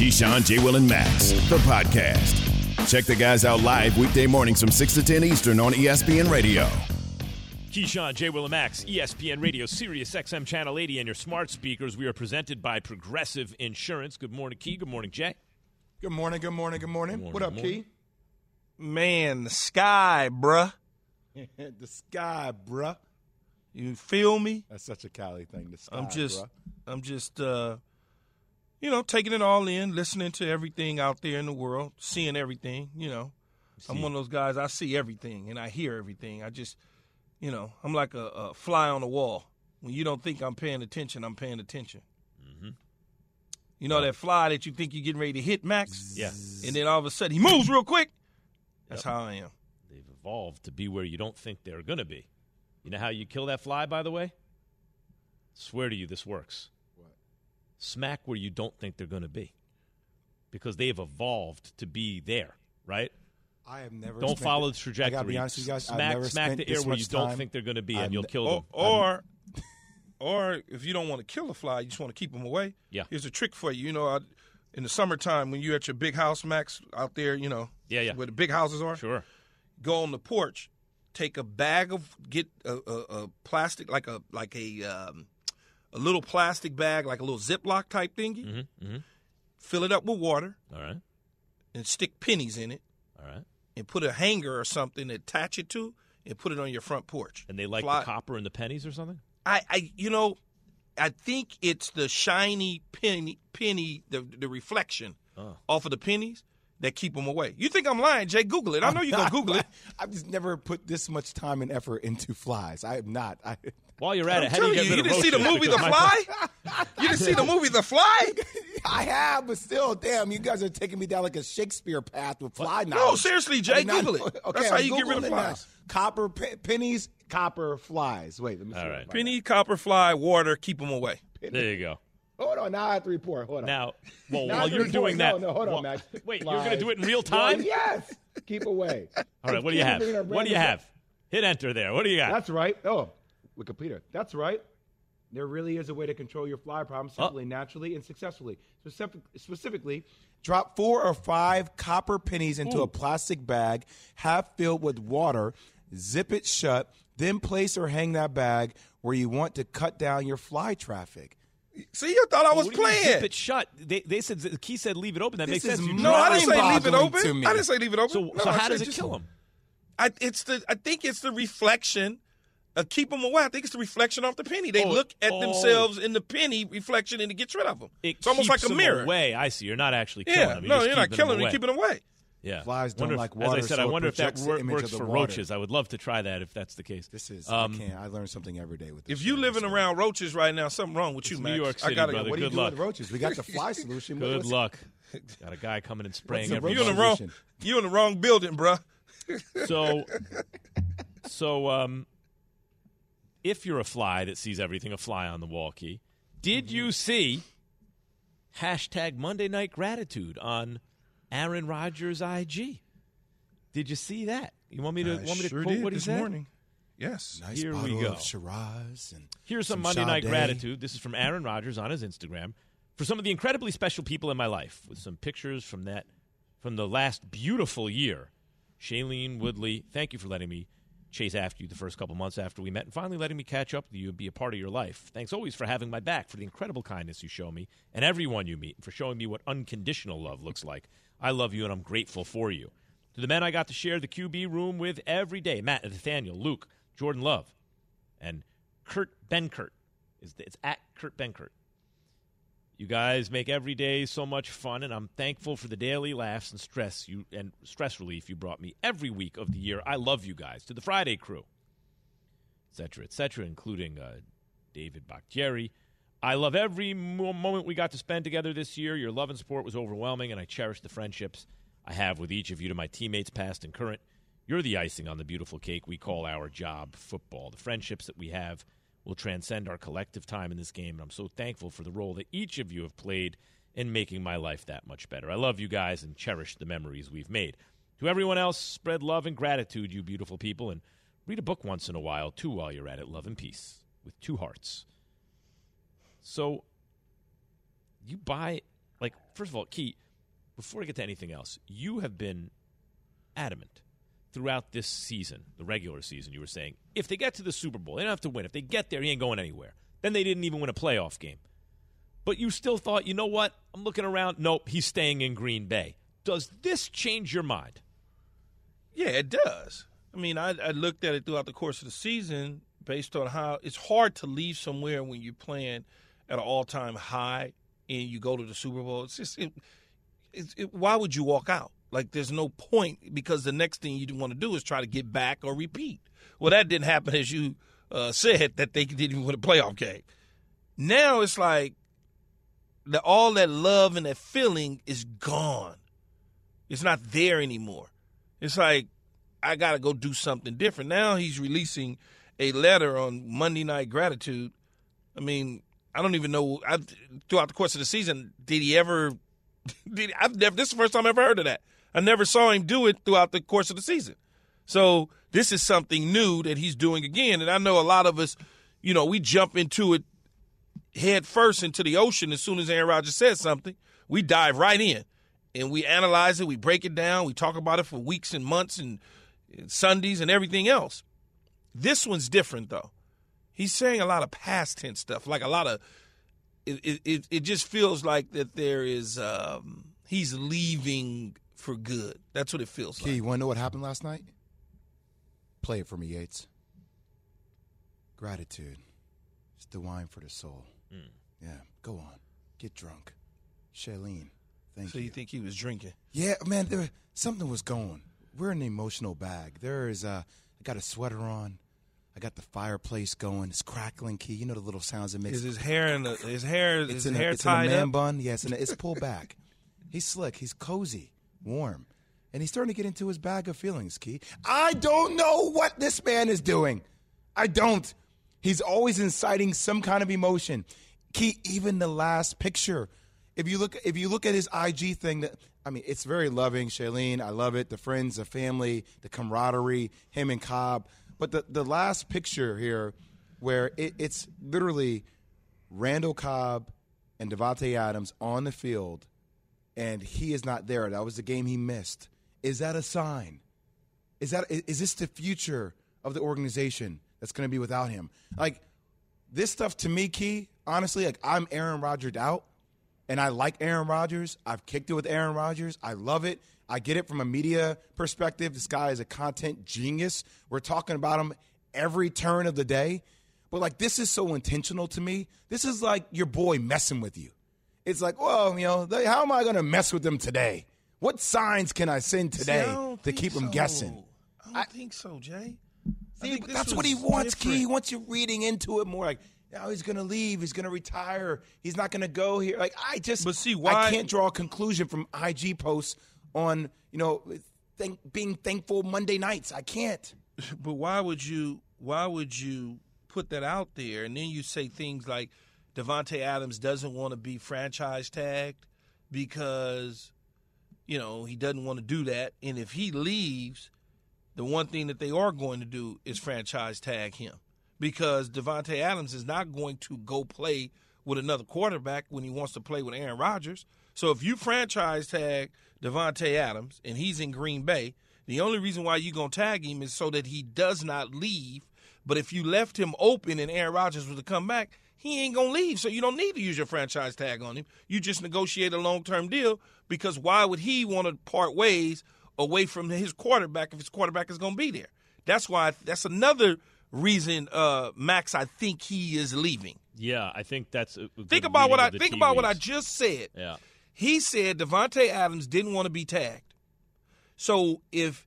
Keyshawn, J. Will, and Max, the podcast. Check the guys out live weekday mornings from 6 to 10 Eastern on ESPN Radio. Keyshawn, J. Will, and Max, ESPN Radio, Sirius XM Channel 80, and your smart speakers. We are presented by Progressive Insurance. Good morning, Key. Good morning, Jay. Good morning, good morning, good morning. Good morning, what up, morning. Key? Man, the sky, bruh. the sky, bruh. You feel me? That's such a Cali thing. The sky, I'm just bruh. I'm just uh you know, taking it all in, listening to everything out there in the world, seeing everything, you know. I'm one of those guys I see everything and I hear everything. I just you know, I'm like a, a fly on the wall. When you don't think I'm paying attention, I'm paying attention. Mm-hmm. You know that fly that you think you're getting ready to hit, Max? Yeah. And then all of a sudden he moves real quick. That's how I am. They've evolved to be where you don't think they're going to be. You know how you kill that fly, by the way? Swear to you, this works. Smack where you don't think they're going to be. Because they have evolved to be there, right? I have never. Don't follow it- the trajectory. I gotta be honest with you guys. Smack, smack the air where you don't think they're going to be, and you'll kill Or, them. or, or if you don't want to kill a fly, you just want to keep them away. Yeah. Here's a trick for you. You know, I, in the summertime when you're at your big house, Max, out there, you know, Yeah, yeah. where the big houses are, Sure. go on the porch, take a bag of get a, a, a plastic like a like a um, a little plastic bag like a little Ziploc type thingy, Mm-hmm. Mm-hmm. fill it up with water All right. and stick pennies in it, All right. and put a hanger or something to attach it to, and put it on your front porch. And they like Fly- the copper and the pennies or something? I, I you know, I think it's the shiny penny penny the the reflection Oh. off of the pennies that keep them away. You think I'm lying, Jay? Google it. I know you're gonna Google it. I've just never put this much time and effort into flies. I am not. I, While you're at it, I'm how do you telling get you, rid you didn't see the movie The Fly. you didn't see the movie The Fly. I have, but still, damn, you guys are taking me down like a Shakespeare path with fly No, seriously, Jay, I did not- Google it. Okay, That's how I'm you get rid of Googling flies. Copper pe- pennies, copper flies. Wait, let me see. All what I right. find Penny, copper, fly, water, keep them away. There you go. Hold on, now I have to report. Hold on. Now, well, Now while you're report. doing that, no, no, hold on, well- Max. Wait, you're going to do it in real Well, time? yes. Keep away. All right, what do you have? What do you have? Hit enter there. What do you got? That's right. Oh, Wikipedia. That's right. There really is a way to control your fly problem Oh. simply, naturally, and successfully. Specific, specifically, drop four or five copper pennies into a plastic bag, half filled with water, zip it shut, then place or hang that bag where you want to cut down your fly traffic. See, you thought I was What do you mean playing. Zip it shut. They, they said the key said leave it open. That This makes is sense. You no, I didn't say leave it open. I didn't say leave it open. So, No, so how said does it just- kill him? I, it's the. I think it's the reflection. Uh, keep them away. I think it's the reflection off the penny. They Oh, look at oh. themselves in the penny reflection and it gets rid of them. It it's almost like a mirror. Away. I see. You're not actually killing Yeah, them. no, you're not killing them them. You're keeping them away. Yeah. Flies don't if- like As I said, I so it wonder if that wor- works for water. roaches. I would love to try that if that's the case. This is, Um, I can't. I learn something every day with this. If you show. living around roaches right now, something wrong with you, It's Max. New York I City, gotta brother. What do you Good do luck. with roaches? We got the fly solution. Good What's- luck. Got a guy coming and spraying the every You in the wrong. solution? You in the wrong building, bruh. So, so um, if you're a fly that sees everything, a fly on the wall key, did Mm-hmm. you see hashtag Monday Night Gratitude on Aaron Rodgers' IG? Did you see that? You want me to I want me to sure quote did what he this said? morning. Yes. Nice Here we go. of Shiraz and Here's some, some Monday Night Gratitude. This is from Aaron Rodgers on his Instagram for some of the incredibly special people in my life, with some pictures from that from the last beautiful year. Shailene Woodley, thank you for letting me chase after you the first couple months after we met, and finally letting me catch up with you and be a part of your life. Thanks always for having my back, for the incredible kindness you show me and everyone you meet, and for showing me what unconditional love looks like. I love you, and I'm grateful for you. To the men I got to share the QB room with every day Matt, Nathaniel, Luke, Jordan Love, and Kurt Benkert. Is It's at Kurt Benkert. You guys make every day so much fun, and I'm thankful for the daily laughs and stress you and stress relief you brought me every week of the year. I love you guys. To the Friday crew, etc., etc., including uh, David Bakhtiari, I love every moment we got to spend together this year. Your love and support was overwhelming, and I cherish the friendships I have with each of you to my teammates, past and current. You're the icing on the beautiful cake we call our job, football. The friendships that we have will transcend our collective time in this game, and I'm so thankful for the role that each of you have played in making my life that much better. I love you guys and cherish the memories we've made. To everyone else, spread love and gratitude, you beautiful people, and read a book once in a while, too, while you're at it. Love and peace with two hearts. So you buy like first of all, Key, before I get to anything else, you have been adamant throughout this season, the regular season, you were saying, if they get to the Super Bowl, they don't have to win. If they get there, he ain't going anywhere. Then they didn't even win a playoff game. But you still thought, you know what? I'm looking around. Nope, he's staying in Green Bay. Does this change your mind? Yeah, it does. I mean, I, I looked at it throughout the course of the season based on how it's hard to leave somewhere when you're playing – at an all time high and you go to the Super Bowl, it's just it, it, it, why would you walk out? Like there's no point because the next thing you want to do is try to get back or repeat. Well, that didn't happen as you uh, said that they didn't even win a playoff game. Now it's like the, all that love and that feeling is gone. It's not there anymore. It's like I got to go do something different. Now he's releasing a letter on Monday Night Gratitude. I mean, I don't even know. I, throughout the course of the season, did he ever? Did I've never? This is the first time I've ever heard of that. I never saw him do it throughout the course of the season. So this is something new that he's doing again. And I know a lot of us, you know, we jump into it head first into the ocean as soon as Aaron Rodgers says something. We dive right in and we analyze it, we break it down, we talk about it for weeks and months and, and Sundays and everything else. This one's different though he's saying a lot of past tense stuff, like a lot of it. It, it just feels like that there is um, he's leaving for good. That's what it feels Key, like. you want to know what happened last night? Play it for me, Yates. Gratitude. It's the wine for the soul. Mm. Yeah, go on. Get drunk. Shailene, thank so you. So you think he was drinking? Yeah, man, there, something was going. We're in an emotional bag. There is, uh, I got a sweater on. I got the fireplace going. It's crackling key. You know the little sounds it makes. Is his hair in the, his hair? It's his in hair a, it's tied in a man up? bun. Yes, and it's pulled back. He's slick. He's cozy, warm, and he's starting to get into his bag of feelings. Key. I don't know what this man is doing. I don't. He's always inciting some kind of emotion. Key. Even the last picture. If you look, if you look at his IG thing, that I mean, it's very loving. Shailene, I love it. The friends, the family, the camaraderie. Him and Cobb. But the, the last picture here, where it, it's literally Randall Cobb and Davante Adams on the field, and he is not there. That was the game he missed. Is that a sign? Is that is this the future of the organization that's going to be without him? Like this stuff to me, Key. Honestly, like I'm Aaron Rodgers out, and I like Aaron Rodgers. I've kicked it with Aaron Rodgers. I love it. I get it from a media perspective. This guy is a content genius. We're talking about him every turn of the day. But like this is so intentional to me. This is like your boy messing with you. It's like, well, you know, how am I going to mess with them today? What signs can I send today See, to keep so. them guessing? I don't I, think so, Jay. See, that's what he wants, different. Key. He wants you reading into it more. Like, now he's going to leave. He's going to retire. He's not going to go here. Like, I just, but see, why I can't draw a conclusion from IG posts on you know thank, being thankful Monday nights. I can't. But why would you? Why would you put that out there and then you say things like Davante Adams doesn't want to be franchise tagged because you know he doesn't want to do that, and if he leaves, the one thing that they are going to do is franchise tag him because Davante Adams is not going to go play with another quarterback when he wants to play with Aaron Rodgers. So if you franchise tag Davante Adams and he's in Green Bay, the only reason why you're going to tag him is so that he does not leave. But if you left him open and Aaron Rodgers was to come back, he ain't going to leave. So you don't need to use your franchise tag on him. You just negotiate a long term deal because why would he want to part ways away from his quarterback if his quarterback is going to be there? That's why that's another reason, uh, Max. I think he is leaving. Yeah, I think that's. think about what I think about what I just said. Yeah, he said Davante Adams didn't want to be tagged. So if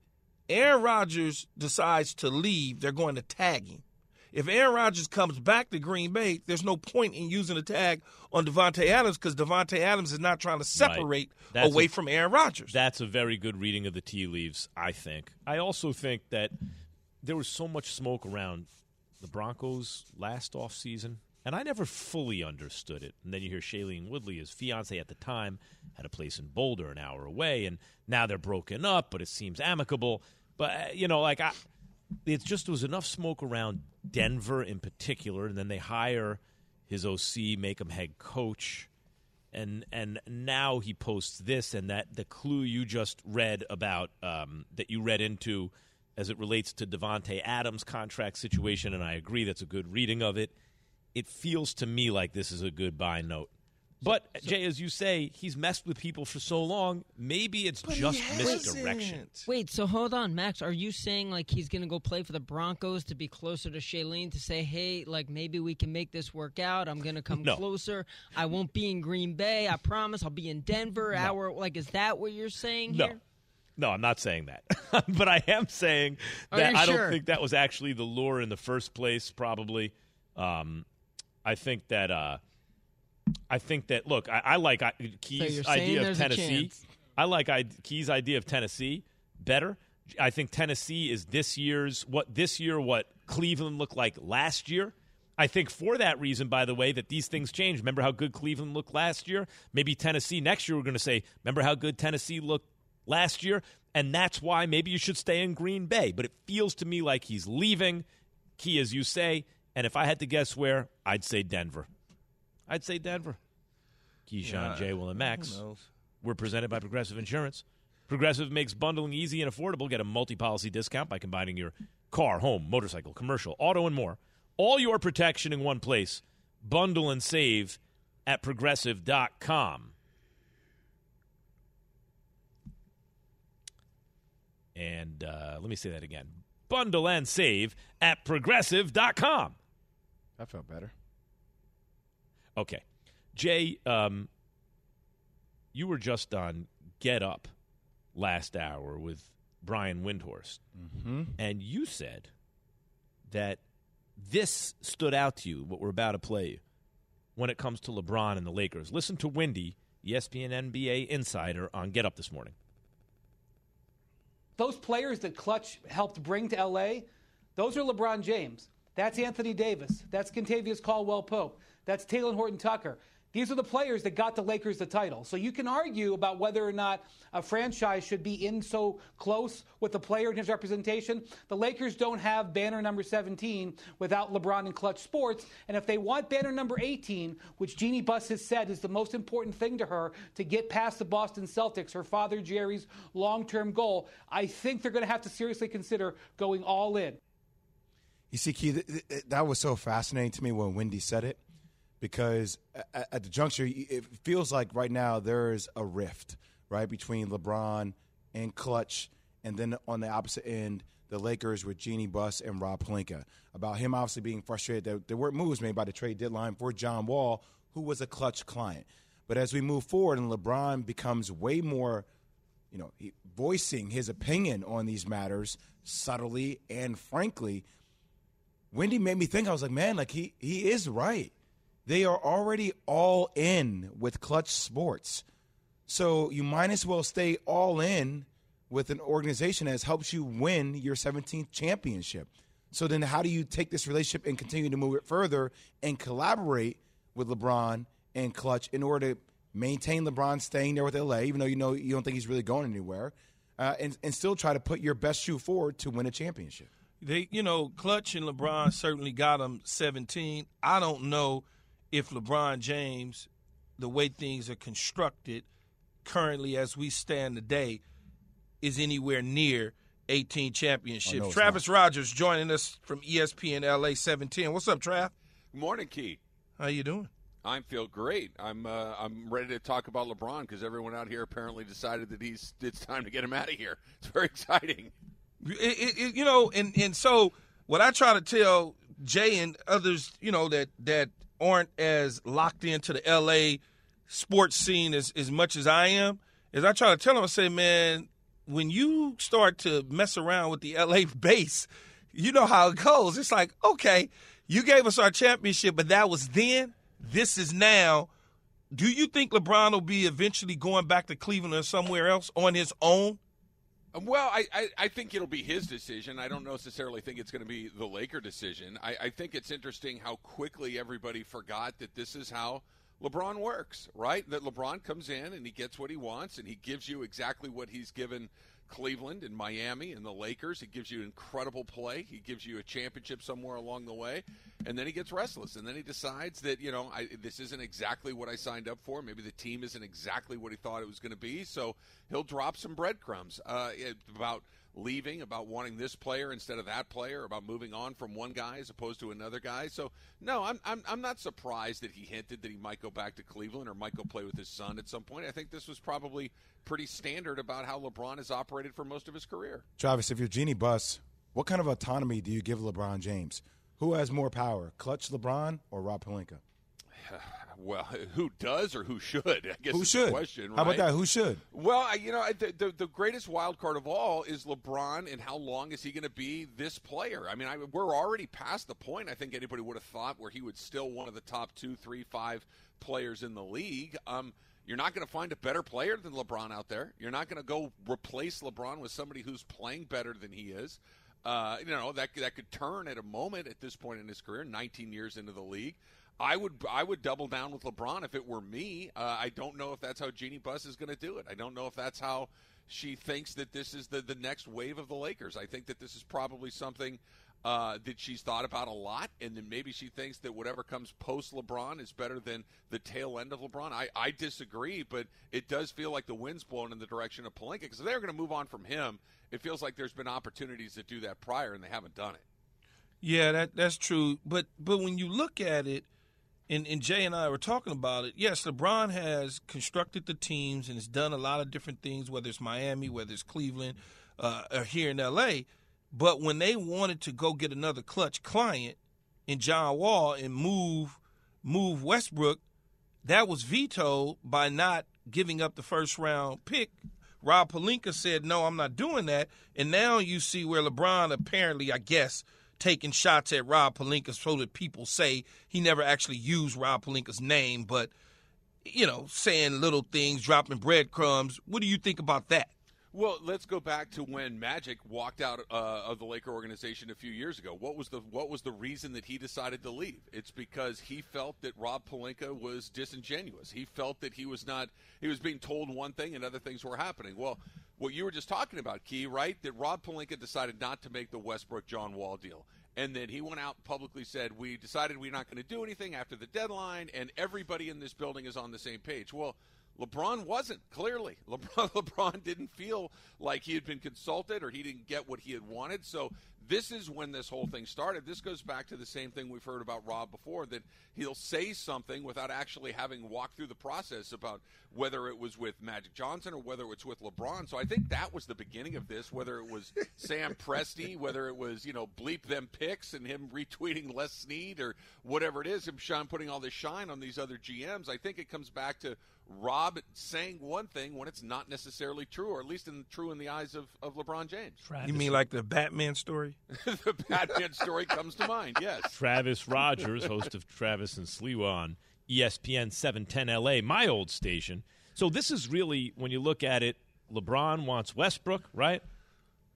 Aaron Rodgers decides to leave, they're going to tag him. If Aaron Rodgers comes back to Green Bay, there's no point in using a tag on Davante Adams because Davante Adams is not trying to separate That's away a- from Aaron Rodgers. That's a very good reading of the tea leaves, I think. I also think that there was so much smoke around the Broncos last offseason, and I never fully understood it. And then you hear Shailene Woodley, his fiance at the time, had a place in Boulder an hour away, and now they're broken up, but it seems amicable. But, uh, you know, like, I, it just was enough smoke around Denver in particular, and then they hire his OC, make him head coach and and now he posts this and that the clue you just read about um, that you read into as it relates to Davante Adams contract situation, and I agree that's a good reading of it. It feels to me like this is a good buy note. But Jay, as you say, he's messed with people for so long. Maybe it's just hasn't. misdirection. Wait, so hold on, Max. Are you saying like he's gonna go play for the Broncos to be closer to Shailene to say, hey, like maybe we can make this work out? I'm gonna come No. closer. I won't be in Green Bay. I promise. I'll be in Denver. Our like is that what you're saying No. here? No, I'm not saying that. but I am saying that you I don't sure? think that was actually the lure in the first place, probably. Um, I think that uh, I think that look, I, I like I, Key's you're idea of Tennessee. I like I, Key's idea of Tennessee better. I think Tennessee is this year's what this year what Cleveland looked like last year. I think for that reason, by the way, that these things change. Remember how good Cleveland looked last year? Maybe Tennessee next year we're going to say, remember how good Tennessee looked last year? And that's why maybe you should stay in Green Bay. But it feels to me like he's leaving. Key, as you say. And if I had to guess where, I'd say Denver. I'd say Denver. Keyshawn, Jay, Will, and Max. We're presented by Progressive Insurance. Progressive makes bundling easy and affordable. Get a multi policy discount by combining your car, home, motorcycle, commercial, auto, and more. All your protection in one place. Bundle and save at progressive.com. And uh, let me say that again bundle and save at progressive.com. That felt better. Okay. Jay, um, you were just on Get Up last hour with Brian Windhorst, and you said that this stood out to you, what we're about to play you, when it comes to LeBron and the Lakers. Listen to Windy, E ESPN NBA insider, on Get Up this morning. those players that Klutch helped bring to LA, those are LeBron James. That's Anthony Davis. That's Kentavious Caldwell Pope. That's Talen Horton Tucker. These are the players that got the Lakers the title. So you can argue about whether or not a franchise should be in so close with the player and his representation. The Lakers don't have banner number 17 without LeBron and Klutch Sports. And if they want banner number 18, which Jeanie Buss has said is the most important thing to her to get past the Boston Celtics, her father Jerry's long term goal, I think they're going to have to seriously consider going all in. You see, Key, th- th- that was so fascinating to me when Windy said it because at, the juncture, it feels like right now there's a rift, right, between LeBron and Klutch, and then on the opposite end, the Lakers with Jeanie Buss and Rob Pelinka. About him obviously being frustrated that there weren't moves made by the trade deadline for John Wall, who was a Klutch client. But as we move forward and LeBron becomes way more you know, voicing his opinion on these matters subtly and frankly, Windy made me think. I was like, man, like he he is right. They are already all in with Klutch Sports, so you might as well stay all in with an organization that has helped you win your 17th championship. So then, how do you take this relationship and continue to move it further and collaborate with LeBron and Klutch in order to maintain LeBron staying there with LA, even though you know you don't think he's really going anywhere, uh, and and still try to put your best shoe forward to win a championship? They, you know, Klutch and LeBron certainly got them 17. I don't know if LeBron James, the way things are constructed currently as we stand today, is anywhere near 18 championships. Oh, no, it's Travis Rodgers joining us from ESPN LA 17. What's up, Trav? Good morning, Key. How you doing? I feel great. I'm uh, I'm ready to talk about LeBron because everyone out here apparently decided that he's it's time to get him out of here. It's very exciting. It, it, you know, and and so what I try to tell Jay and others, you know, that that aren't as locked into the LA sports scene as as much as I am, is I try to tell them, I say, man, when you start to mess around with the LA base, you know how it goes. It's like, okay, you gave us our championship, but that was then. This is now. Do you think LeBron will be eventually going back to Cleveland or somewhere else on his own? Um, well, I, I, I, think it'll be his decision. I don't necessarily think it's going to be the Laker decision. I, I think it's interesting how quickly everybody forgot that this is how LeBron works, right? That LeBron comes in and he gets what he wants and he gives you exactly what he's given Cleveland and Miami and the Lakers. He gives you incredible play. He gives you a championship somewhere along the way, and then he gets restless, and then he decides that you know I, this isn't exactly what I signed up for. Maybe the team isn't exactly what he thought it was going to be, so he'll drop some breadcrumbs uh, about leaving, about wanting this player instead of that player, about moving on from one guy as opposed to another guy. So, no, I'm, I'm, I'm not surprised that he hinted that he might go back to Cleveland or might go play with his son at some point. I think this was probably pretty standard about how LeBron has operated for most of his career. Travis, if you're Jeanie Buss, what kind of autonomy do you give LeBron James? Who has more power, Klutch LeBron or Rob Pelinka? Well, who does or who should? I guess who should? question. Right? How about that? Who should? Well, you know, the, the, the greatest wild card of all is LeBron, and how long is he going to be this player? I mean, I, we're already past the point. I think anybody would have thought where he would still one of the top two, three, five players in the league. Um, you're not going to find a better player than LeBron out there. You're not going to go replace LeBron with somebody who's playing better than he is. Uh, you know that that could turn at a moment at this point in his career, 19 years into the league. I would I would double down with LeBron if it were me. Uh, I don't know if that's how Jeanie Buss is going to do it. I don't know if that's how she thinks that this is the the next wave of the Lakers. I think that this is probably something uh, that she's thought about a lot, and then maybe she thinks that whatever comes post LeBron is better than the tail end of LeBron. I, I disagree, but it does feel like the wind's blowing in the direction of Pelinka because they're going to move on from him, it feels like there's been opportunities to do that prior, and they haven't done it. Yeah, that that's true. But but when you look at it, and, and Jay and I were talking about it. Yes, LeBron has constructed the teams and has done a lot of different things, whether it's Miami, whether it's Cleveland, uh, or here in L.A. But when they wanted to go get another Klutch client in John Wall and move move Westbrook, that was vetoed by not giving up the first round pick. Rob Pelinka said, "No, I'm not doing that." And now you see where LeBron apparently, I guess, taking shots at Rob Pelinka so that people say he never actually used Rob Pelinka's name, but you know, saying little things, dropping breadcrumbs. What do you think about that? Well, let's go back to when Magic walked out uh, of the Laker organization a few years ago. What was the what was the reason that he decided to leave? It's because he felt that Rob Pelinka was disingenuous. He felt that he was not he was being told one thing and other things were happening. Well, what you were just talking about, Key, right? That Rob Pelinka decided not to make the Westbrook John Wall deal. And then he went out and publicly said, We decided we're not going to do anything after the deadline, and everybody in this building is on the same page. Well, LeBron wasn't, clearly. LeBron, LeBron didn't feel like he had been consulted or he didn't get what he had wanted. So this is when this whole thing started. This goes back to the same thing we've heard about Rob before that he'll say something without actually having walked through the process about whether it was with Magic Johnson or whether it's with LeBron. So I think that was the beginning of this, whether it was Sam Presti, whether it was, you know, bleep them picks and him retweeting Les Snead or whatever it is, him shine, putting all this shine on these other GMs. I think it comes back to Rob saying one thing when it's not necessarily true, or at least in, true in the eyes of, of LeBron James. Travis. You mean like the Batman story? the Batman story comes to mind, yes. Travis Rodgers, host of Travis and Sliwa on ESPN 710 LA, my old station. So this is really, when you look at it, LeBron wants Westbrook, right?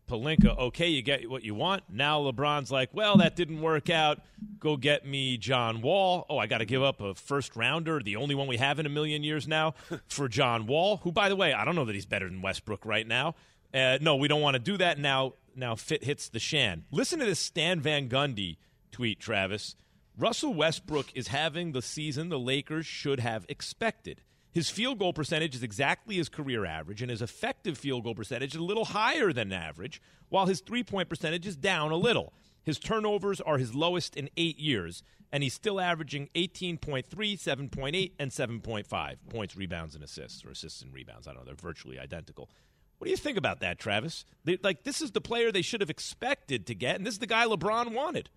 Pelinka, okay, you get what you want. Now LeBron's like, well, that didn't work out. Go get me John Wall. Oh, I got to give up a first rounder, the only one we have in a million years now, for John Wall, who, by the way, I don't know that he's better than Westbrook right now. Uh, no, we don't want to do that. Now, now fit hits the shan. Listen to this Stan Van Gundy tweet, Travis. Russell Westbrook is having the season the Lakers should have expected. His field goal percentage is exactly his career average, and his effective field goal percentage is a little higher than average, while his three point percentage is down a little. His turnovers are his lowest in eight years, and he's still averaging 18.3, 7.8, and 7.5 points, rebounds, and assists, or assists and rebounds. I don't know. They're virtually identical. What do you think about that, Travis? They, like, this is the player they should have expected to get, and this is the guy LeBron wanted.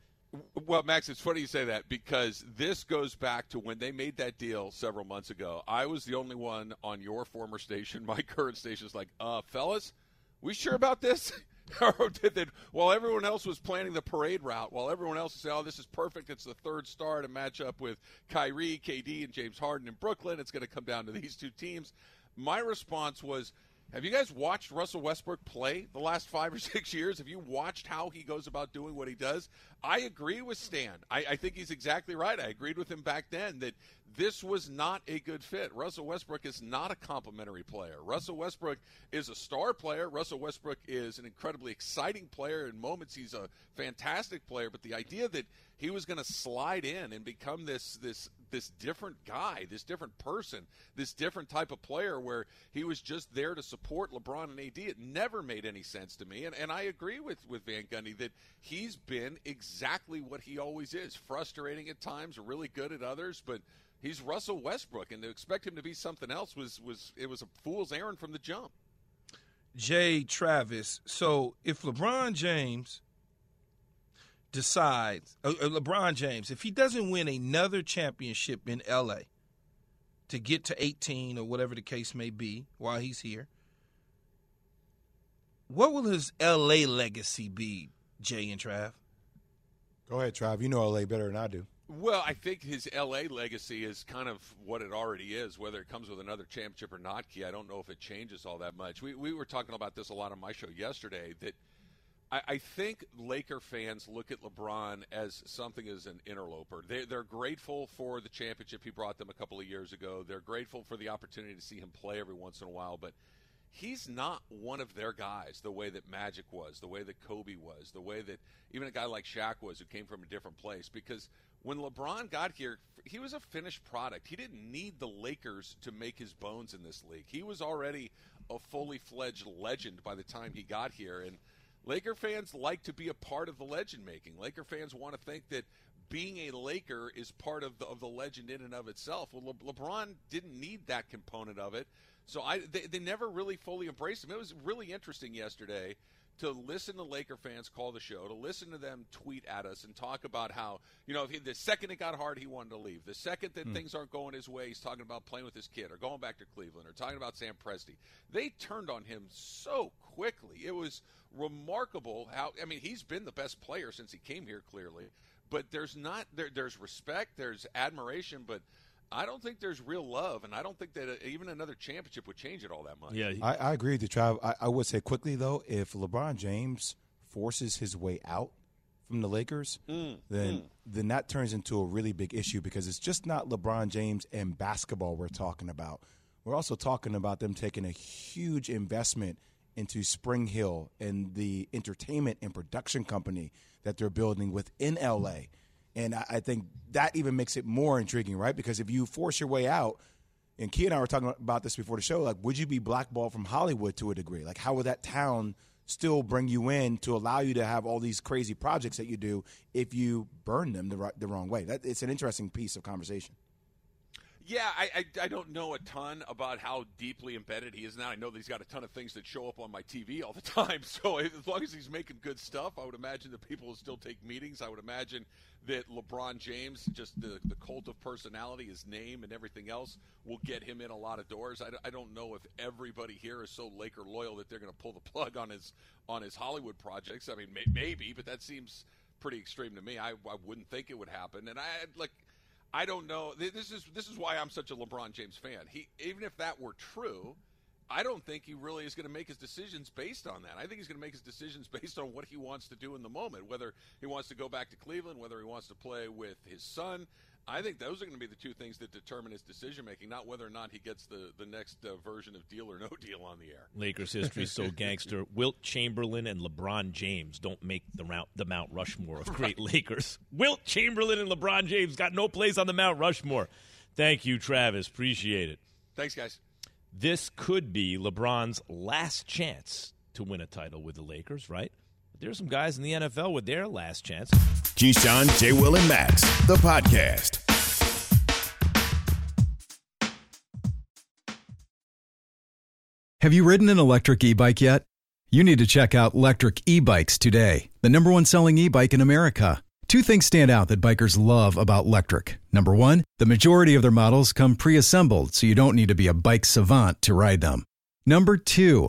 Well, Max, it's funny you say that because this goes back to when they made that deal several months ago. I was the only one on your former station, my current station, is like, uh, fellas, we sure about this? while everyone else was planning the parade route, while everyone else was saying, "Oh, this is perfect. It's the third star to match up with Kyrie, KD, and James Harden in Brooklyn. It's going to come down to these two teams." My response was, have you guys watched Russell Westbrook play the last five or six years? Have you watched how he goes about doing what he does? I agree with Stan. I, I, think he's exactly right. I agreed with him back then that this was not a good fit. Russell Westbrook is not a complimentary player. Russell Westbrook is a star player. Russell Westbrook is an incredibly exciting player. In moments, he's a fantastic player. But the idea that he was going to slide in and become this this this different guy, this different person, this different type of player where he was just there to support LeBron and AD. It never made any sense to me. And, and I agree with, with Van Gundy that he's been exactly what he always is frustrating at times, really good at others, but he's Russell Westbrook. And to expect him to be something else was, was it was a fool's errand from the jump. Jay Travis. So if LeBron James decides, uh, uh, LeBron James, if he doesn't win another championship in LA to get to 18 or whatever the case may be while he's here, what will his LA legacy be, Jay and Trav? Go ahead, Trav. You know LA better than I do. Well, I think his LA legacy is kind of what it already is. Whether it comes with another championship or not, Key, I don't know if it changes all that much. We, we were talking about this a lot on my show yesterday that – I, I think Laker fans look at LeBron as something as an interloper. They, they're grateful for the championship he brought them a couple of years ago. They're grateful for the opportunity to see him play every once in a while, but he's not one of their guys the way that Magic was, the way that Kobe was, the way that even a guy like Shaq was who came from a different place. Because when LeBron got here, he was a finished product. He didn't need the Lakers to make his bones in this league. He was already a fully fledged legend by the time he got here. And Laker fans like to be a part of the legend making. Laker fans want to think that being a Laker is part of the, of the legend in and of itself. Well, Le- LeBron didn't need that component of it, so I they, they never really fully embraced him. It was really interesting yesterday to listen to Laker fans call the show, to listen to them tweet at us and talk about how, you know, he, the second it got hard, he wanted to leave. The second that mm. things aren't going his way, he's talking about playing with his kid or going back to Cleveland or talking about Sam Presti. They turned on him so quickly. It was remarkable how, I mean, he's been the best player since he came here, clearly. But there's not, there, there's respect, there's admiration, but – I don't think there's real love, and I don't think that uh, even another championship would change it all that much. Yeah, I, I agree with you, Trav. I, I would say quickly though, if LeBron James forces his way out from the Lakers, mm, then mm. then that turns into a really big issue because it's just not LeBron James and basketball we're talking about. We're also talking about them taking a huge investment into SpringHill and the entertainment and production company that they're building within LA. And I, I think that even makes it more intriguing, right? Because if you force your way out, and Key and I were talking about this before the show, like, would you be blackballed from Hollywood to a degree? Like, how would that town still bring you in to allow you to have all these crazy projects that you do if you burn them the, right, the wrong way? That, it's an interesting piece of conversation. Yeah, I, I, I don't know a ton about how deeply embedded he is now. I know that he's got a ton of things that show up on my TV all the time. So as long as he's making good stuff, I would imagine that people will still take meetings. I would imagine that LeBron James, just the, the cult of personality, his name, and everything else, will get him in a lot of doors. I, I don't know if everybody here is so Laker loyal that they're going to pull the plug on his on his Hollywood projects. I mean, may, maybe, but that seems pretty extreme to me. I, I wouldn't think it would happen. And I like – I don't know. This is this is why I'm such a LeBron James fan. He even if that were true, I don't think he really is going to make his decisions based on that. I think he's going to make his decisions based on what he wants to do in the moment, whether he wants to go back to Cleveland, whether he wants to play with his son. I think those are going to be the two things that determine his decision making, not whether or not he gets the the next uh, version of Deal or No Deal on the air. Lakers history so gangster. Wilt Chamberlain and LeBron James don't make the Mount the Mount Rushmore of great right. Lakers. Wilt Chamberlain and LeBron James got no place on the Mount Rushmore. Thank you, Travis. Appreciate it. Thanks, guys. This could be LeBron's last chance to win a title with the Lakers, right? There's some guys in the NFL with their last chance. Keyshawn, J. Will, and Max, the podcast. Have you ridden an electric e bike yet? You need to check out Lectric E Bikes today, the number one selling e bike in America. Two things stand out that bikers love about Lectric. Number one, the majority of their models come pre assembled, so you don't need to be a bike savant to ride them. Number two,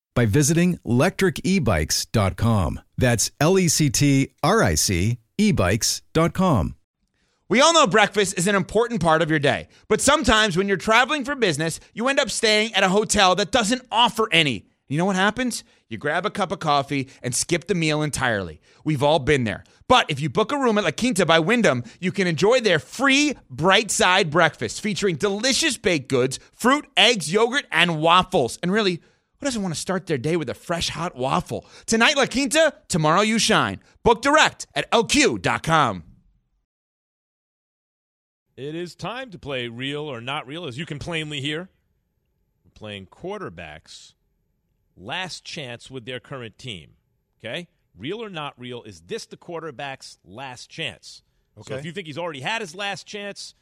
by visiting lectricebikes.com. That's L E C T R I C ebikes.com. We all know breakfast is an important part of your day, but sometimes when you're traveling for business, you end up staying at a hotel that doesn't offer any. You know what happens? You grab a cup of coffee and skip the meal entirely. We've all been there. But if you book a room at La Quinta by Wyndham, you can enjoy their free bright side breakfast featuring delicious baked goods, fruit, eggs, yogurt, and waffles. And really, who doesn't want to start their day with a fresh hot waffle? Tonight, La Quinta, tomorrow, you shine. Book direct at lq.com. It is time to play real or not real, as you can plainly hear. We're playing quarterbacks last chance with their current team. Okay? Real or not real, is this the quarterback's last chance? So Okay. if you think he's already had his last chance,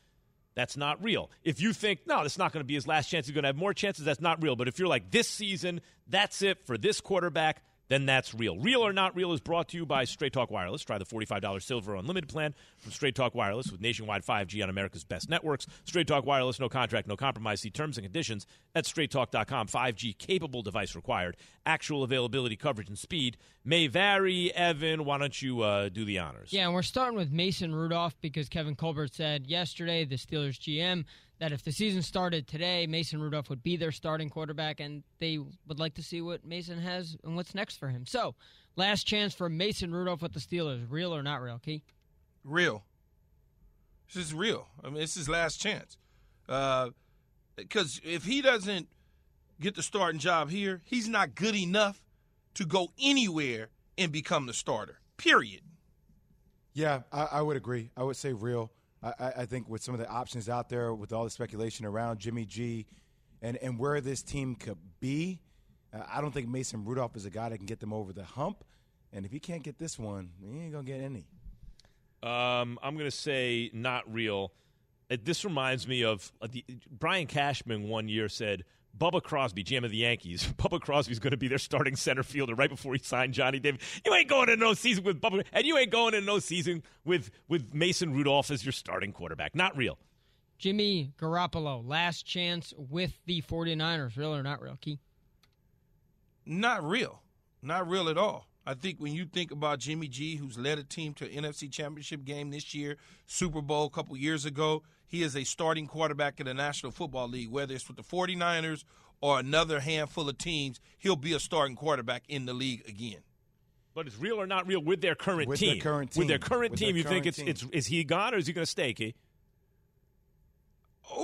that's not real. If you think, no, that's not going to be his last chance, he's going to have more chances, that's not real. But if you're like, this season, that's it for this quarterback, then that's real. Real or not real is brought to you by Straight Talk Wireless. Try the $45 Silver Unlimited plan from Straight Talk Wireless with nationwide 5G on America's best networks. Straight Talk Wireless, no contract, no compromise. See terms and conditions at straighttalk.com. 5G capable device required. Actual availability, coverage, and speed may vary. Evan, why don't you uh, do the honors? Yeah, and we're starting with Mason Rudolph because Kevin Colbert said yesterday, the Steelers GM, that if the season started today, Mason Rudolph would be their starting quarterback, and they would like to see what Mason has and what's next for him. So, last chance for Mason Rudolph with the Steelers. Real or not real, Key? Real. This is real. I mean, it's his last chance. Uh, because if he doesn't get the starting job here, he's not good enough to go anywhere and become the starter. Period. Yeah, I, I would agree. I would say real. I, I- think with some of the options out there, with all the speculation around Jimmy G, and and where this team could be, uh, I don't think Mason Rudolph is a guy that can get them over the hump. And if he can't get this one, he ain't gonna get any. Um, I'm to say not real. Uh, This reminds me of uh, the, Brian Cashman one year said Bubba Crosby, GM of the Yankees. Bubba Crosby's going to be their starting center fielder right before he signed Johnny Damon. You ain't going in no season with Bubba, and you ain't going in no season with with Mason Rudolph as your starting quarterback. Not real. Jimmy Garoppolo, last chance with the 49ers. Real or not real, Key? Not real. Not real at all. I think when you think about Jimmy G, who's led a team to an NFC Championship game this year, Super Bowl a couple years ago, he is a starting quarterback in the National Football League. Whether it's with the 49ers or another handful of teams, he'll be a starting quarterback in the league again. But it's real or not real with their current With team. their current team. With their current With team, their you think current it's team. it's is he gone or is he going to stay? Key?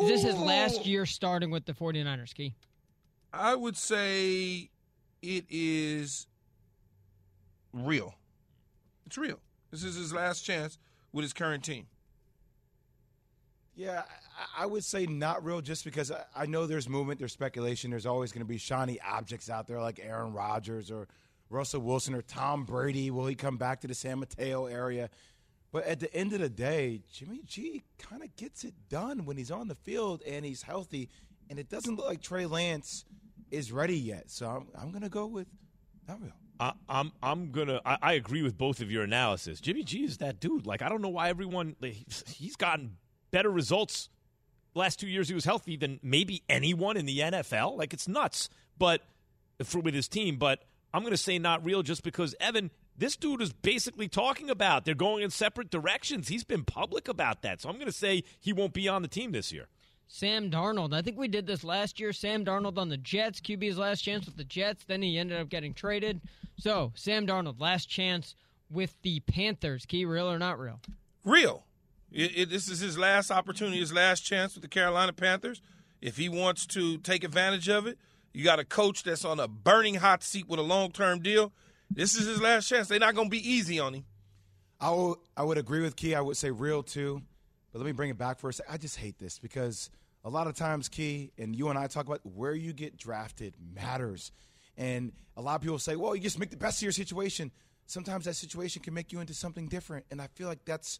Is this his last year starting with the 49ers, Key? I would say it is real. It's real. This is his last chance with his current team. Yeah, I, would say not real, just because I, I know there's movement, there's speculation. There's always going to be shiny objects out there like Aaron Rodgers or Russell Wilson or Tom Brady. Will he come back to the San Mateo area? But at the end of the day, Jimmy G kind of gets it done when he's on the field and he's healthy. And it doesn't look like Trey Lance is ready yet. So I'm, I'm going to go with not real. I, I'm I'm gonna. I, I agree with both of your analysis. Jimmy G is that dude. Like I don't know why everyone. like, He's gotten better results last two years. He was healthy than maybe anyone in the NFL. Like it's nuts. But for with his team, but I'm gonna say not real just because Evan. This dude is basically talking about they're going in separate directions. He's been public about that, so I'm going to say he won't be on the team this year. Sam Darnold. I think we did this last year. Sam Darnold on the Jets. QB's last chance with the Jets. Then he ended up getting traded. So, Sam Darnold, last chance with the Panthers. Key real or not real? Real. It, it, this is his last opportunity, his last chance with the Carolina Panthers. If he wants to take advantage of it, you got a coach that's on a burning hot seat with a long term deal. This is his last chance. They're not going to be easy on him. I would, I would agree with Key. I would say real too. But let me bring it back for a second. I just hate this because a lot of times, Key, and you and I talk about where you get drafted matters. And a lot of people say, well, you just make the best of your situation. Sometimes that situation can make you into something different. And I feel like that's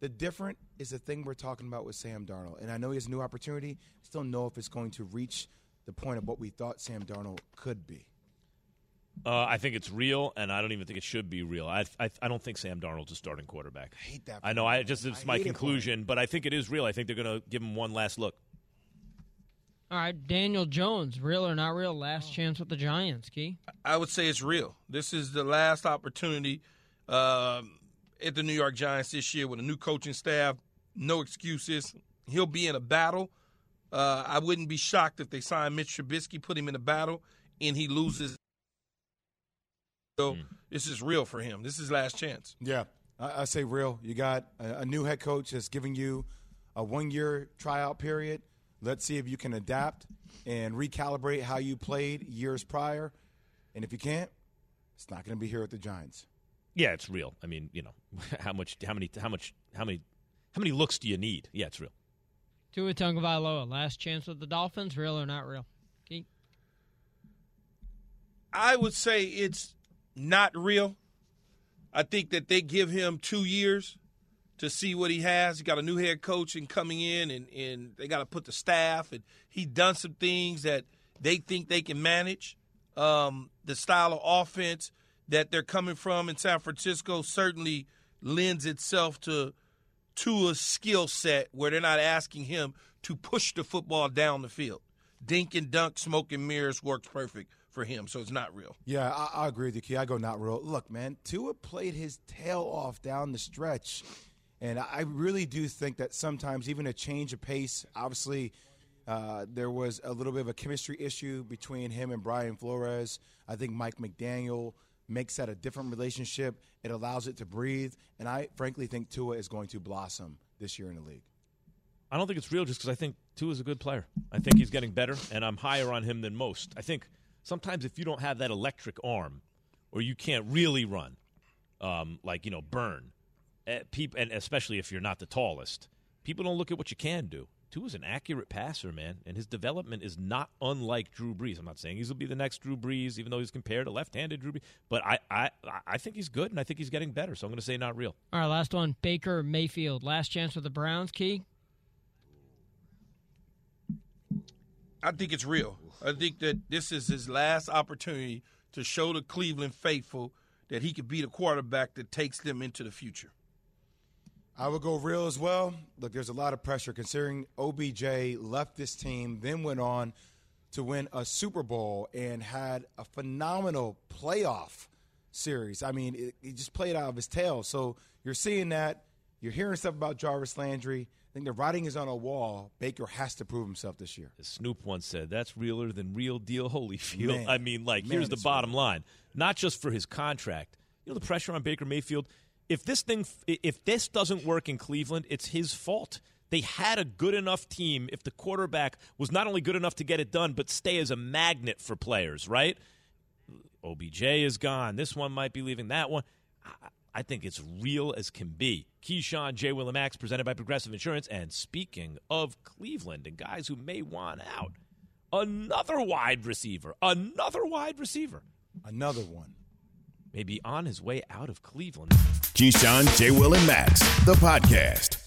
the different is the thing we're talking about with Sam Darnold. And I know he has a new opportunity. Still know if it's going to reach the point of what we thought Sam Darnold could be. Uh, I think it's real, and I don't even think it should be real. I, I, I don't think Sam Darnold's a starting quarterback. I hate that. I know. I just it's I my hate it conclusion, but I think it is real. I think they're going to give him one last look. All right, Daniel Jones, real or not real? Last chance with the Giants, Key. I would say it's real. This is the last opportunity um, at the New York Giants this year with a new coaching staff. No excuses. He'll be in a battle. Uh, I wouldn't be shocked if they sign Mitch Trubisky, put him in a battle, and he loses. So this is real for him. This is his last chance. Yeah, I, I say real. You got a, a new head coach that's giving you a one year tryout period. Let's see if you can adapt and recalibrate how you played years prior. And if you can't, it's not going to be here at the Giants. Yeah, it's real. I mean, you know, how much, how many, how much, how many, how many looks do you need? Yeah, it's real. Tua Tagovailoa, last chance with the Dolphins, real or not real? Key. I would say it's not real. I think that they give him two years to see what he has. He got a new head coach and coming in, and, and they got to put the staff, and he done some things that they think they can manage. Um, the style of offense that they're coming from in San Francisco certainly lends itself to a skill set where they're not asking him to push the football down the field. Dink and dunk, smoke and mirrors works perfect for him, so it's not real. Yeah, I, I agree with you, Key. I go not real. Look, man, Tua played his tail off down the stretch. And I really do think that sometimes even a change of pace, obviously, uh, there was a little bit of a chemistry issue between him and Brian Flores. I think Mike McDaniel makes that a different relationship. It allows it to breathe. And I frankly think Tua is going to blossom this year in the league. I don't think it's real just because I think Tua is a good player. I think he's getting better, and I'm higher on him than most. I think sometimes if you don't have that electric arm, or you can't really run, um, like you know, burn, uh, and especially if you're not the tallest, people don't look at what you can do. Tua's an accurate passer, man, and his development is not unlike Drew Brees. I'm not saying he's will be the next Drew Brees, even though he's compared to left-handed Drew Brees. But I, I, I think he's good, and I think he's getting better. So I'm going to say not real. All right, last one. Baker Mayfield, last chance with the Browns, Key. I think it's real. I think that this is his last opportunity to show the Cleveland faithful that he could be the quarterback that takes them into the future. I would go real as well. Look, there's a lot of pressure considering OBJ left this team, then went on to win a Super Bowl and had a phenomenal playoff series. I mean, he just played out of his tail. So you're seeing that. You're hearing stuff about Jarvis Landry. I think the writing is on a wall. Baker has to prove himself this year. As Snoop once said, that's realer than real deal Holyfield. Man. I mean, like, Man, here's the bottom real. line. Not just for his contract. You know the pressure on Baker Mayfield? If this thing if this doesn't work in Cleveland, it's his fault. They had a good enough team if the quarterback was not only good enough to get it done, but stay as a magnet for players, right? OBJ is gone. This one might be leaving. That one. I, think it's real as can be. Keyshawn, J. Will and Max, presented by Progressive Insurance. And speaking of Cleveland and guys who may want out, another wide receiver, another wide receiver, Another one. May be on his way out of Cleveland. Keyshawn, J. Will, and Max, the podcast.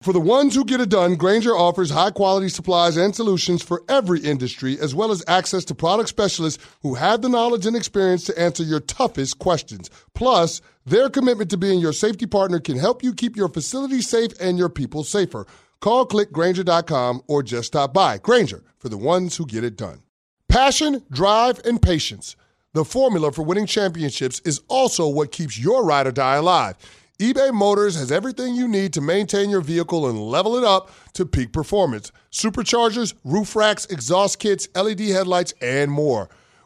For the ones who get it done, Grainger offers high quality supplies and solutions for every industry, as well as access to product specialists who have the knowledge and experience to answer your toughest questions. Plus, their commitment to being your safety partner can help you keep your facility safe and your people safer. Call clickgrainger.com or just stop by. Grainger for the ones who get it done. Passion, drive, and patience. The formula for winning championships is also what keeps your ride or die alive. eBay Motors has everything you need to maintain your vehicle and level it up to peak performance. Superchargers, roof racks, exhaust kits, LED headlights, and more.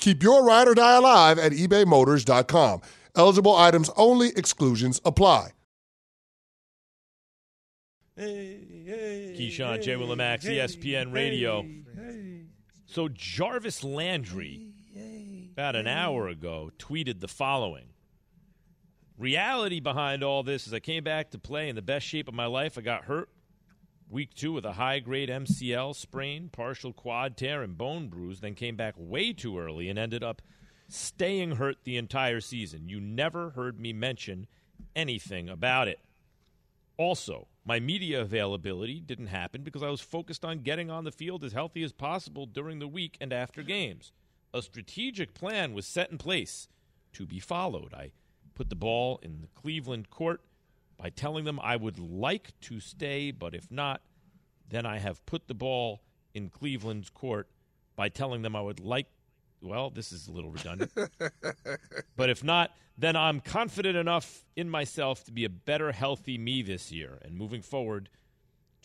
Keep your ride or die alive at ebaymotors.com. Eligible items only, exclusions apply. Hey, hey, Keyshawn, J. Will and Max, ESPN Radio. So Jarvis Landry, about an hour ago, tweeted the following. Reality behind all this is I came back to play in the best shape of my life. I got hurt week two with a high grade MCL sprain, partial quad tear, and bone bruise, then came back way too early and ended up staying hurt the entire season. You never heard me mention anything about it. Also, my media availability didn't happen because I was focused on getting on the field as healthy as possible during the week and after games. A strategic plan was set in place to be followed. I put the ball in the Cleveland court by telling them I would like to stay, but if not, then I have put the ball in Cleveland's court by telling them I would like. Well, this is a little redundant. but if not, then I'm confident enough in myself to be a better, healthy me this year and moving forward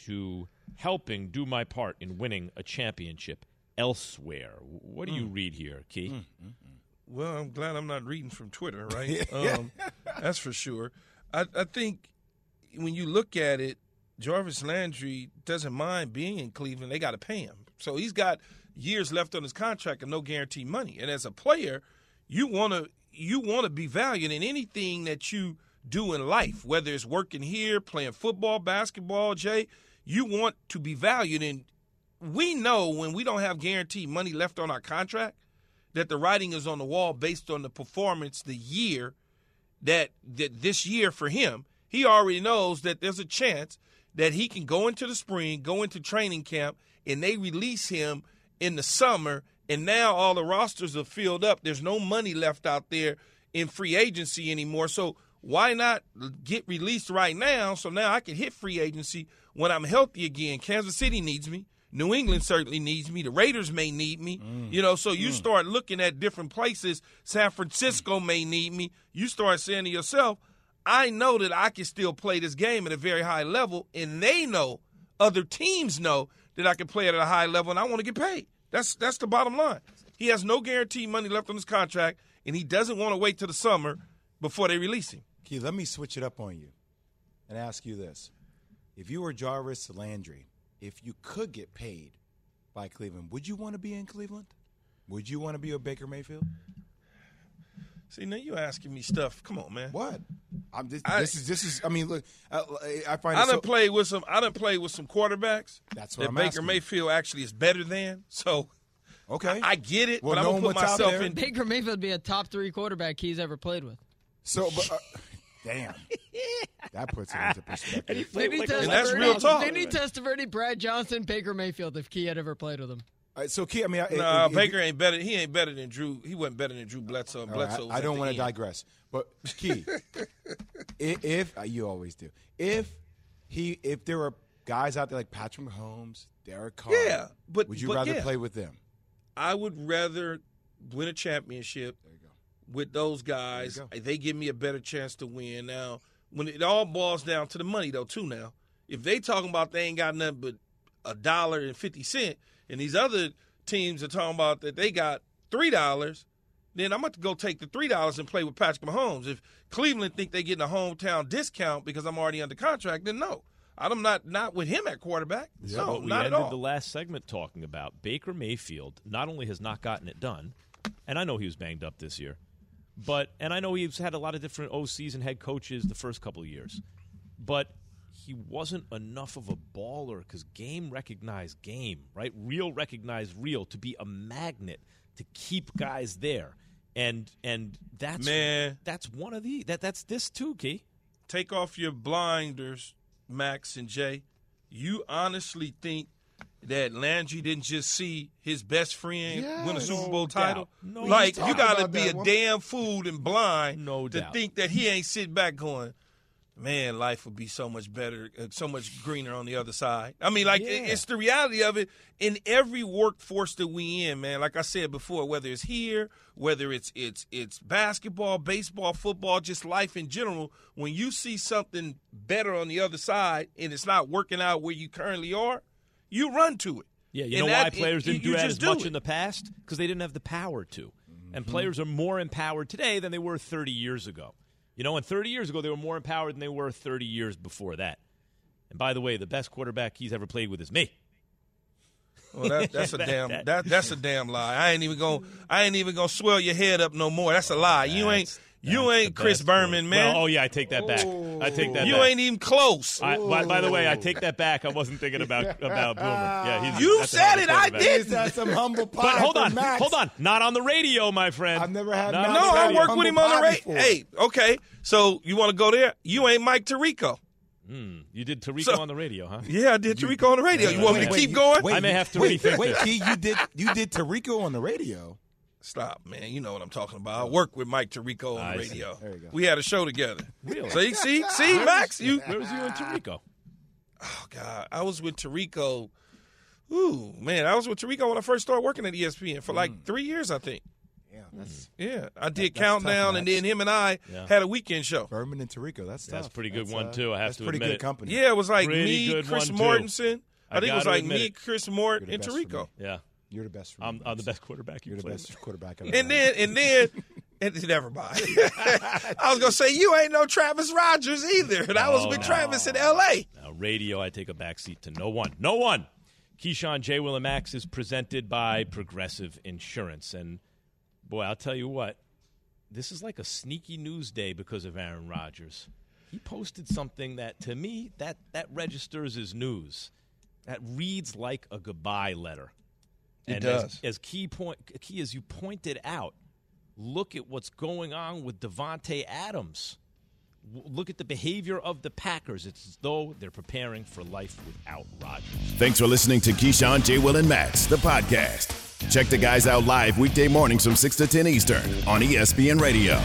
to helping do my part in winning a championship elsewhere. What do you mm. read here, Key? Mm, mm, well, I'm glad I'm not reading from Twitter, right? um, that's for sure. I, I think when you look at it, Jarvis Landry doesn't mind being in Cleveland. They got to pay him, so he's got years left on his contract and no guaranteed money. And as a player, you want to you want to be valued in anything that you do in life, whether it's working here, playing football, basketball. Jay, you want to be valued, and we know when we don't have guaranteed money left on our contract that the writing is on the wall based on the performance the year that that this year for him, he already knows that there's a chance that he can go into the spring, go into training camp, and they release him in the summer. And now all the rosters are filled up. There's no money left out there in free agency anymore. So why not get released right now? So now I can hit free agency when I'm healthy again. Kansas City needs me. New England certainly needs me. The Raiders may need me. Mm. You know, so you mm. start looking at different places. San Francisco mm. may need me. You start saying to yourself, I know that I can still play this game at a very high level, and they know, other teams know that I can play it at a high level, and I want to get paid. That's that's the bottom line. He has no guaranteed money left on his contract, and he doesn't want to wait till the summer before they release him. Key, let me switch it up on you and ask you this. If you were Jarvis Landry, if you could get paid by Cleveland, would you want to be in Cleveland? Would you want to be a Baker Mayfield? See, now you're asking me stuff. Come on, man. What? I'm this, I- this is this is. I mean, look, I, I find I it done so, played with some. I done played with some quarterbacks. That's what that I'm Baker asking. Mayfield actually is better than. So okay. I get it, Well, but I'm knowing gonna put myself in. Baker Mayfield would be a top three quarterback he's ever played with. So, but, uh, damn, that puts it into perspective. They need And that's Testaverde- real talk. They need Testaverde, Brad Johnson, Baker Mayfield if Key had ever played with him. All right, so, Key, I mean, I- Nah, if- if- Baker ain't better. He ain't better than Drew. He wasn't better than Drew Bledsoe. All right, Bledsoe. I, I don't want to digress, but Key, if, if uh, you always do, if he, if there were guys out there like Patrick Mahomes, Derek Carr, Yeah, but- would you but rather yeah. play with them? I would rather win a championship with those guys. They give me a better chance to win. Now, when it all boils down to the money, though, too. Now, if they talking about they ain't got nothing but a dollar and fifty cent, and these other teams are talking about that they got three dollars, then I'm going to go take the three dollars and play with Patrick Mahomes. If Cleveland think they getting a hometown discount because I'm already under contract, then no. I'm not not with him at quarterback. no, what we not at ended all. the last segment talking about. Baker Mayfield not only has not gotten it done, and I know he was banged up this year, but and I know he's had a lot of different OCs and head coaches the first couple of years, but he wasn't enough of a baller because game recognized game, right? Real recognized real to be a magnet to keep guys there. And and that's Man. that's one of the that that's this too, Key. take off your blinders, Max and Jay. You honestly think that Landry didn't just see his best friend Yeah, win a Super Bowl doubt. title? No like you got to be a one. damn fool and blind No to doubt. think that he ain't sitting back going, man, life would be so much better, uh, so much greener on the other side. I mean, like Yeah. it's the reality of it in every workforce that we in, man. Like I said before, whether it's here, whether it's it's it's basketball, baseball, football, just life in general. When you see something better on the other side and it's not working out where you currently are, you run to it. Yeah, you And know that- why players you- didn't do that as do much it. in the past? Because they didn't have the power to. Mm-hmm. And players are more empowered today than they were 30 years ago. You know, and 30 years ago, they were more empowered than they were 30 years before that. And by the way, the best quarterback he's ever played with is me. Well, that, that's a damn that- that that's a damn lie. I ain't even gonna I ain't even gonna swell your head up no more. That's a lie. You ain't That's- you that's ain't Chris best Berman, quarter- man. Well, oh, yeah, I take that back. I take that back. you back. ain't even close. I, by, by the way, I take that back. I wasn't thinking about about Boomer. Yeah, he's, You said hell of a it, I did. He's had some humble pie. But hold on, Max. hold on. Not on the radio, my friend. I've never had Not Max on no, the I radio. work with him on the radio. Hey, okay. So you want to go there? You ain't Mike Tirico. Hmm, you did Tirico So- on the radio, huh? Yeah, I did Tirico on the radio. You want me to Wait, keep you- going? I may have to wait, rethink wait, this. Key, you did you did Tirico on the radio. Stop, man. You know what I'm talking about. I work with Mike Tirico on the see. radio. There you go. We had a show together. Really? See, see, see, Max. You Where was you and Tirico? Oh God, I was with Tirico. Ooh, man, I was with Tirico when I first started working at ESPN for Mm. like three years, I think. Yeah, that's Yeah, I did that's Countdown, and then him and I Yeah. had a weekend show. Berman and Tirico. That's That's tough. pretty good That's, one, uh, too, I have that's to pretty admit good it. company. Yeah, it was like Pretty me, Chris one, too. Mortensen. I, I think it was like me, it. Chris Mort, and best. Tirico. Yeah, You're the best. I'm, I'm the best quarterback you You're the best quarterback. I've And ever then, and then, and then never mind. I was gonna say you ain't no Travis Rodgers either, and I was Oh, with no. Travis in L.A. Now, radio, I take a backseat to no one. No one. Keyshawn J. Will and Max is presented by Progressive Insurance. And boy, I'll tell you what, this is like a sneaky news day because of Aaron Rodgers. He posted something that, to me, that, that registers as news. That reads like a goodbye letter. It and does. As, as key point, key as you pointed out, look at what's going on with Davante Adams. Look at the behavior of the Packers. It's as though they're preparing for life without Rodgers. Thanks for listening to Keyshawn, J. Will, and Max, the podcast. Check the guys out live weekday mornings from 6 to 10 Eastern on ESPN Radio.